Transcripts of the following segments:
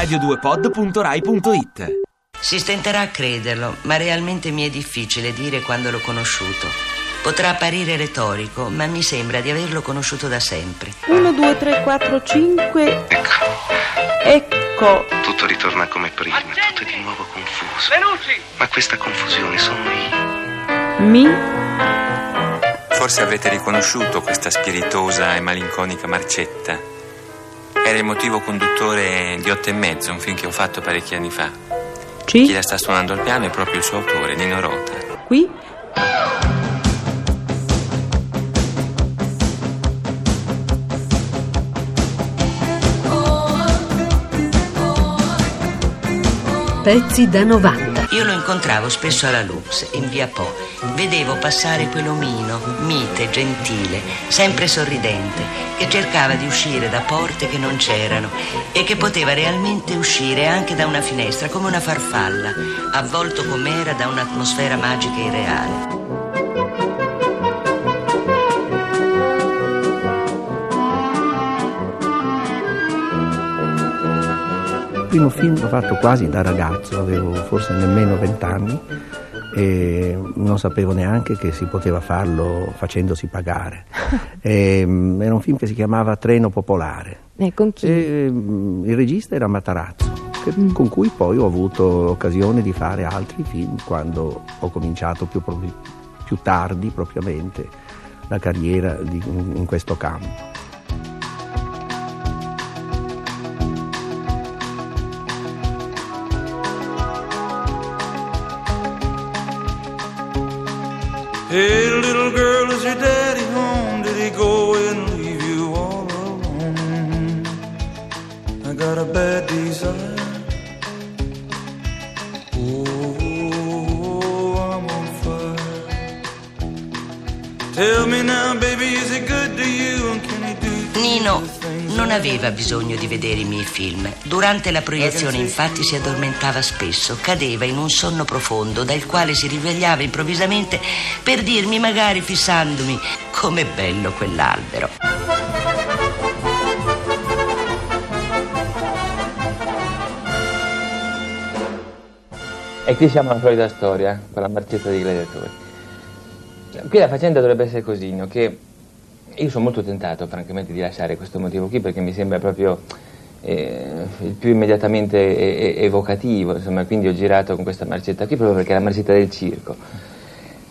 radio2pod.rai.it Si stenterà a crederlo, ma realmente mi è difficile dire quando l'ho conosciuto. Potrà apparire retorico, ma mi sembra di averlo conosciuto da sempre. 1, 2, 3, 4, 5. Ecco, Ecco. tutto ritorna come prima, tutto è di nuovo confuso. Ma questa confusione sono io. Mi. Forse avrete riconosciuto questa spiritosa e malinconica Marcetta. Era il motivo conduttore di Otto e mezzo, un film che ho fatto parecchi anni fa. Chi C. la sta suonando al piano è proprio il suo autore, Nino Rota. Qui. Pezzi da 90. Io lo incontravo spesso alla Lux, in via Po. Vedevo passare quell'omino, mite, gentile, sempre sorridente, che cercava di uscire da porte che non c'erano e che poteva realmente uscire anche da una finestra come una farfalla, avvolto com'era da un'atmosfera magica e irreale. Il primo film l'ho fatto quasi da ragazzo, avevo forse nemmeno vent'anni e non sapevo neanche che si poteva farlo facendosi pagare. E, mm, era un film che si chiamava Treno Popolare. Eh? E, mm, il regista era Matarazzo, che- con cui poi ho avuto l'occasione di fare altri film quando ho cominciato più, più tardi propriamente la carriera di- in questo campo. Hey, little girl, is your daddy home? Did he go and leave you all alone? I got a bad desire. Non aveva bisogno di vedere i miei film. Durante la proiezione infatti si addormentava spesso, cadeva in un sonno profondo dal quale si rivegliava improvvisamente per dirmi, magari fissandomi, com'è bello quell'albero. E qui siamo alla solita storia, con la marchetta dei gladiatori. Qui la faccenda dovrebbe essere così, no? che io sono molto tentato francamente di lasciare questo motivo qui perché mi sembra proprio eh, il più immediatamente evocativo, insomma, quindi ho girato con questa marcetta qui proprio perché è la marcetta del circo.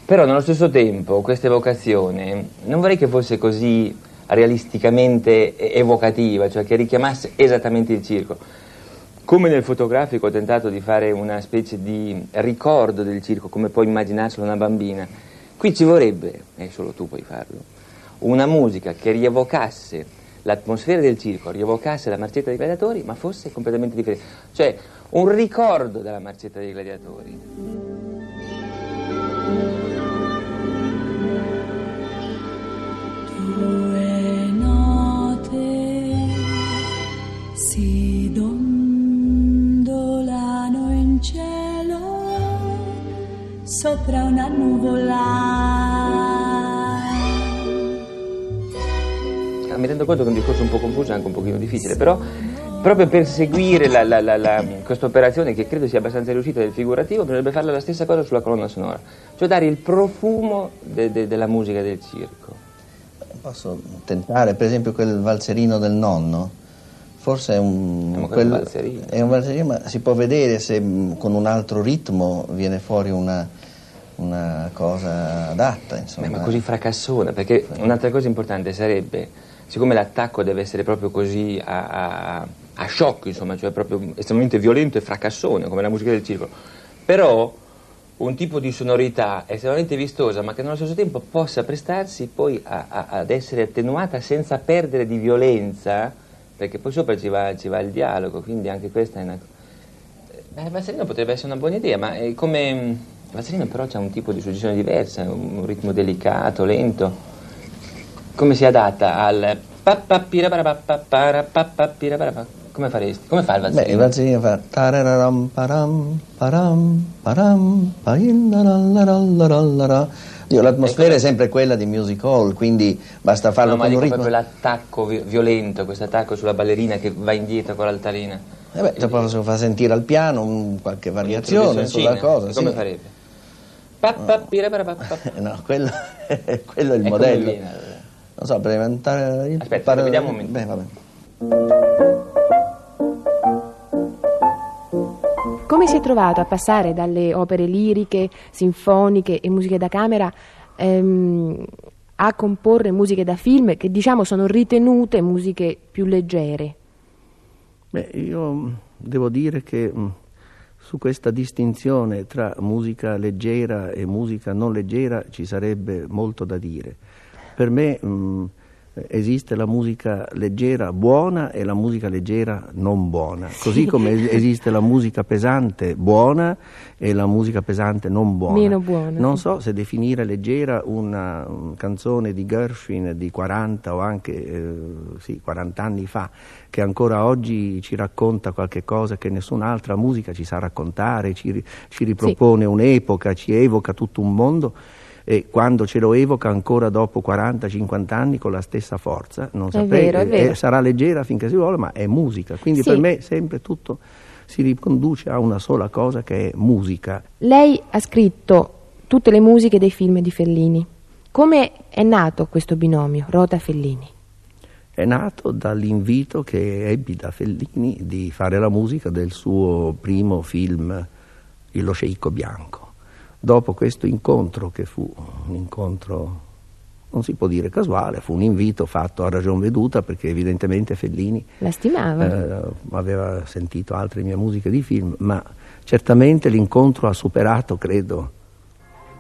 Però nello stesso tempo questa evocazione non vorrei che fosse così realisticamente evocativa, cioè che richiamasse esattamente il circo. Come nel fotografico ho tentato di fare una specie di ricordo del circo, come può immaginarselo una bambina, qui ci vorrebbe, e solo tu puoi farlo, una musica che rievocasse l'atmosfera del circo, rievocasse la marcetta dei gladiatori, ma fosse completamente differente. Cioè un ricordo della marcetta dei gladiatori. Due note si dondolano in cielo sopra una nuvola. Rendo conto che è un discorso un po' confuso e anche un pochino difficile, però proprio per seguire questa operazione che credo sia abbastanza riuscita del figurativo, bisognerebbe fare la stessa cosa sulla colonna sonora, cioè dare il profumo de- de- della musica del circo. Posso tentare, per esempio, quel valzerino del nonno? Forse è un, è un valzerino. è un valzerino, ma si può vedere se mh, con un altro ritmo viene fuori una, una cosa adatta. Insomma. Beh, ma così fracassona, perché un'altra cosa importante sarebbe, siccome l'attacco deve essere proprio così a, a, a shock, insomma, cioè proprio estremamente violento e fracassone, come la musica del circo, però un tipo di sonorità estremamente vistosa, ma che nello stesso tempo possa prestarsi poi a- ad essere attenuata senza perdere di violenza, perché poi sopra ci va, ci va il dialogo, quindi anche questa è una... Eh, il Vasarino potrebbe essere una buona idea, ma è come... Il Vasarino però ha un tipo di suggestione diversa, un ritmo delicato, lento. Come si adatta al... Come faresti? Come fa il Beh, il valzerino fa tarararam param param param. Dio, L'atmosfera è sempre quella di music hall, quindi basta farlo No, ma con un ritmo. proprio l'attacco vi- violento, questo attacco sulla ballerina che va indietro con l'altalina. Eh beh, posso far sentire al piano un- qualche variazione sulla cosa. Come sì. farebbe? Pa, pa, pa. No, quello, quello è il È modello. Non so, per diventare... Aspetta, lo vediamo un momento. Beh, vabbè. Come si è trovato a passare dalle opere liriche, sinfoniche e musiche da camera ehm, a comporre musiche da film che diciamo sono ritenute musiche più leggere? Beh, io devo dire che mh, su questa distinzione tra musica leggera e musica non leggera ci sarebbe molto da dire. Per me mh, esiste la musica leggera buona e la musica leggera non buona, così come es- esiste la musica pesante buona e la musica pesante non buona. Meno buona. Non so se definire leggera una, mm, canzone di Gershwin di 40 o anche eh, sì, 40 anni fa, che ancora oggi ci racconta qualche cosa che nessun'altra musica ci sa raccontare, ci, ri- ci ripropone un'epoca, ci evoca tutto un mondo. E quando ce lo evoca ancora dopo 40-50 anni con la stessa forza, non È saprei, vero, è eh, sarà leggera finché si vuole, ma è musica. Quindi Sì. per me sempre tutto si riconduce a una sola cosa che è musica. Lei ha scritto tutte le musiche dei film di Fellini. Come è nato questo binomio, Rota-Fellini? È nato dall'invito che ebbi da Fellini di fare la musica del suo primo film, Il Lo Sceicco Bianco. Dopo questo incontro, che fu un incontro, non si può dire casuale, fu un invito fatto a ragion veduta perché evidentemente Fellini La stimava? eh, aveva sentito altre mie musiche di film, ma certamente l'incontro ha superato, credo,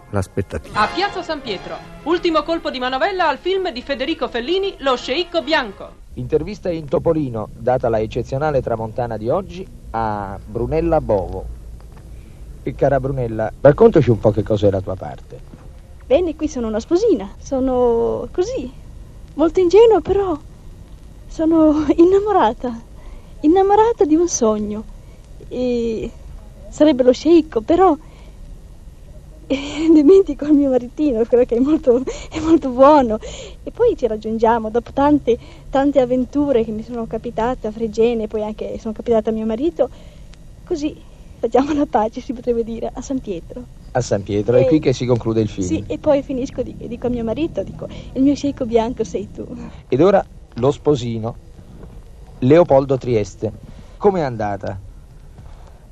l'aspettativa. A Piazza San Pietro, ultimo colpo di manovella al film di Federico Fellini, Lo sceicco bianco. Intervista in Topolino, data la eccezionale tramontana di oggi, a Brunella Bovo. E cara Brunella, raccontaci un po' che cos'è la tua parte. Bene, qui sono una sposina, sono così, molto ingenua però sono innamorata, innamorata di un sogno. E sarebbe lo sceicco, però eh, dimentico il mio maritino, quello che è molto, è molto buono. E poi ci raggiungiamo dopo tante, tante avventure che mi sono capitate a Fregene, poi anche sono capitate a mio marito, così facciamo la pace, si potrebbe dire, a San Pietro. A San Pietro, è Eh, qui che si conclude il film. Sì, e poi finisco, di- dico a mio marito, dico, il mio sceicco bianco sei tu. Ed ora lo sposino, Leopoldo Trieste. Com'è andata?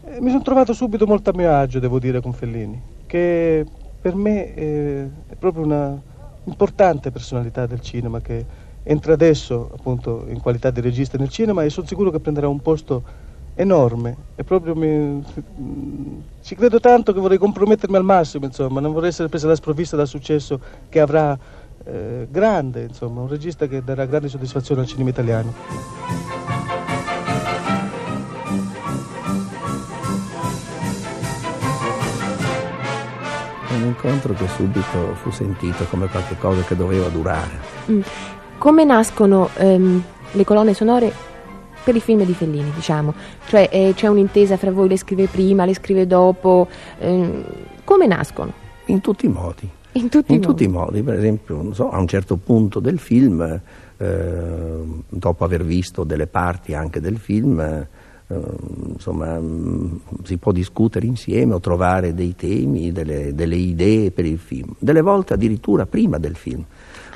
Eh, Mi sono trovato subito molto a mio agio, devo dire, con Fellini, che per me eh, è proprio una importante personalità del cinema che entra adesso appunto in qualità di regista nel cinema e sono sicuro che prenderà un posto enorme e proprio mi, ci credo tanto che vorrei compromettermi al massimo, insomma, non vorrei essere presa da sprovvista dal successo che avrà eh, grande, insomma, un regista che darà grande soddisfazione al cinema italiano. Un incontro che subito fu sentito come qualcosa che doveva durare. Mm. Come nascono ehm, le colonne sonore per i film di Fellini, diciamo? Cioè eh, c'è un'intesa fra voi, le scrive prima, le scrive dopo? ehm, come nascono? In tutti i modi. In tutti i in modi. tutti i modi, per esempio, non so, a un certo punto del film, eh, dopo aver visto delle parti anche del film, eh, insomma, mh, si può discutere insieme o trovare dei temi, delle, delle idee per il film. Delle volte addirittura prima del film.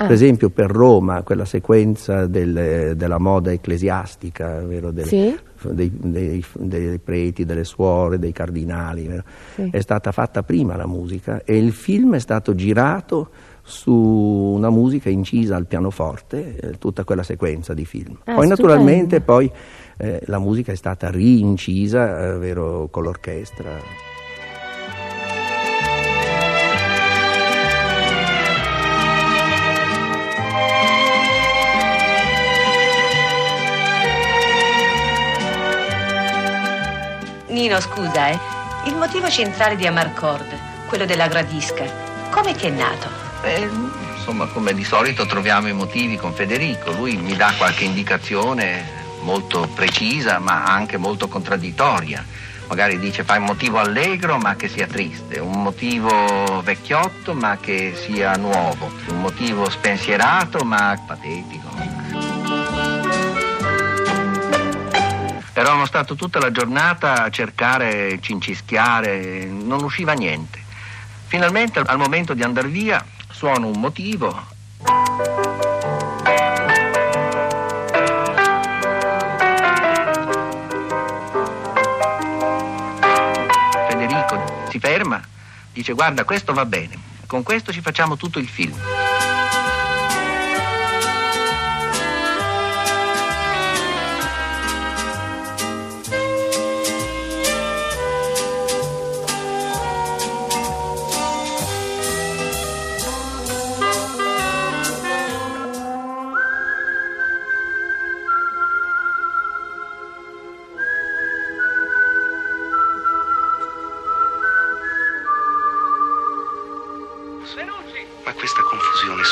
Ah. Per esempio per Roma, quella sequenza del- della moda ecclesiastica, vero, del- Sì. dei, dei- dei preti, delle suore, dei cardinali? Sì. è stata fatta prima la musica e il film è stato girato su una musica incisa al pianoforte, eh, tutta quella sequenza di film. Ah, poi stupendo. naturalmente poi eh, la musica è stata rincisa, eh, vero, con l'orchestra. Nino, scusa, eh. Il motivo centrale di Amarcord, quello della gradisca, come che è nato? Eh, insomma, come di solito troviamo i motivi con Federico. Lui mi dà qualche indicazione molto precisa, ma anche molto contraddittoria. Magari dice fai un motivo allegro ma che sia triste, un motivo vecchiotto ma che sia nuovo, un motivo spensierato ma patetico. Eravamo stato tutta la giornata a cercare, cincischiare, non usciva niente. Finalmente al momento di andare via suono un motivo. Federico si ferma, dice guarda questo va bene, con questo ci facciamo tutto il film.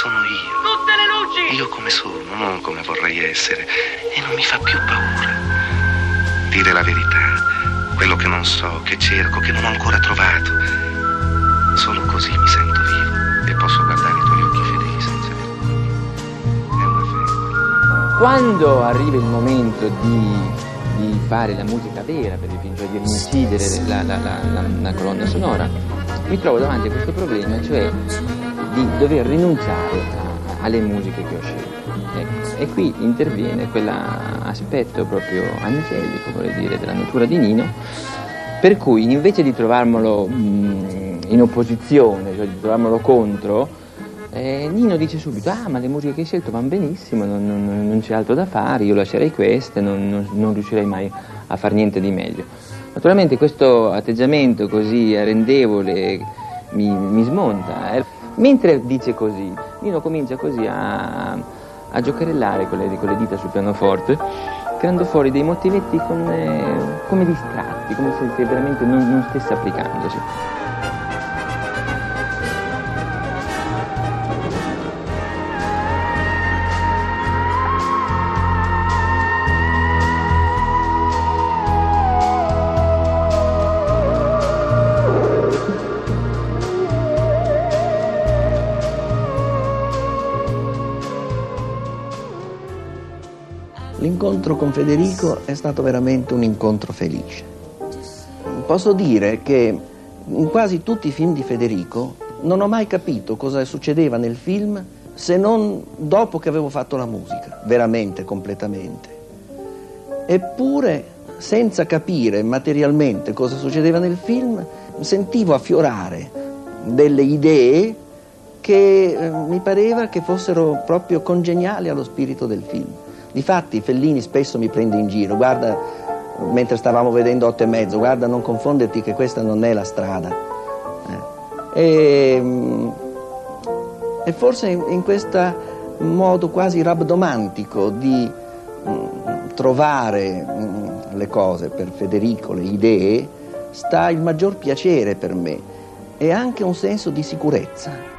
Sono io. Tutte le luci! Io come sono, non come vorrei essere. E non mi fa più paura. Dire la verità, quello che non so, che cerco, che non ho ancora trovato. Solo così mi sento vivo e posso guardare i tuoi occhi fedeli senza Quando arriva il momento di, di fare la musica vera per cioè di incidere la, la- la- la- la colonna sonora, mi trovo davanti a questo problema, cioè di dover rinunciare a- alle musiche che ho scelto. Ecco, E qui interviene quell'aspetto proprio angelico, vorrei dire, della natura di Nino, per cui invece di trovarmelo mm, in opposizione, cioè di trovarmelo contro, eh, Nino dice subito, ah ma le musiche che hai scelto vanno benissimo, non, non- non c'è altro da fare, io lascerei queste, non, non- riuscirei mai a far niente di meglio. Naturalmente questo atteggiamento così arrendevole mi, mi smonta. eh. Mentre dice così, Nino comincia così a, a giocherellare con le, con le dita sul pianoforte, tirando fuori dei motivetti con, eh, come distratti, come se, se veramente non, non stesse applicandosi. L'incontro con Federico è stato veramente un incontro felice. Posso dire che in quasi tutti i film di Federico non ho mai capito cosa succedeva nel film se non dopo che avevo fatto la musica, veramente, completamente. Eppure, senza capire materialmente cosa succedeva nel film, sentivo affiorare delle idee che eh, mi pareva che fossero proprio congeniali allo spirito del film. Difatti Fellini spesso mi prende in giro, guarda, mentre stavamo vedendo otto e mezzo, guarda non confonderti che questa non è la strada. Eh. E, mm, e forse in, in questo modo quasi rabdomantico di mm, trovare mm, le cose per Federico, le idee, sta il maggior piacere per me e anche un senso di sicurezza.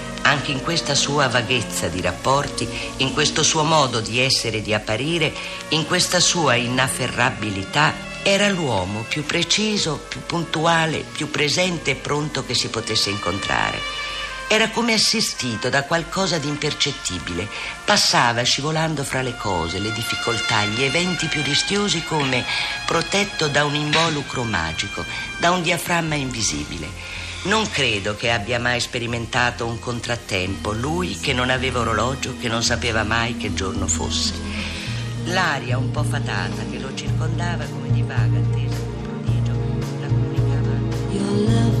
anche in questa sua vaghezza di rapporti, in questo suo modo di essere e di apparire, in questa sua inafferrabilità, era l'uomo più preciso, più puntuale, più presente e pronto che si potesse incontrare. Era come assistito da qualcosa di impercettibile. Passava scivolando fra le cose, le difficoltà, gli eventi più rischiosi come protetto da un involucro magico, da un diaframma invisibile. Non credo che abbia mai sperimentato un contrattempo, lui che non aveva orologio, che non sapeva mai che giorno fosse. L'aria un po' fatata che lo circondava come di vaga attesa di un prodigio la comunicava.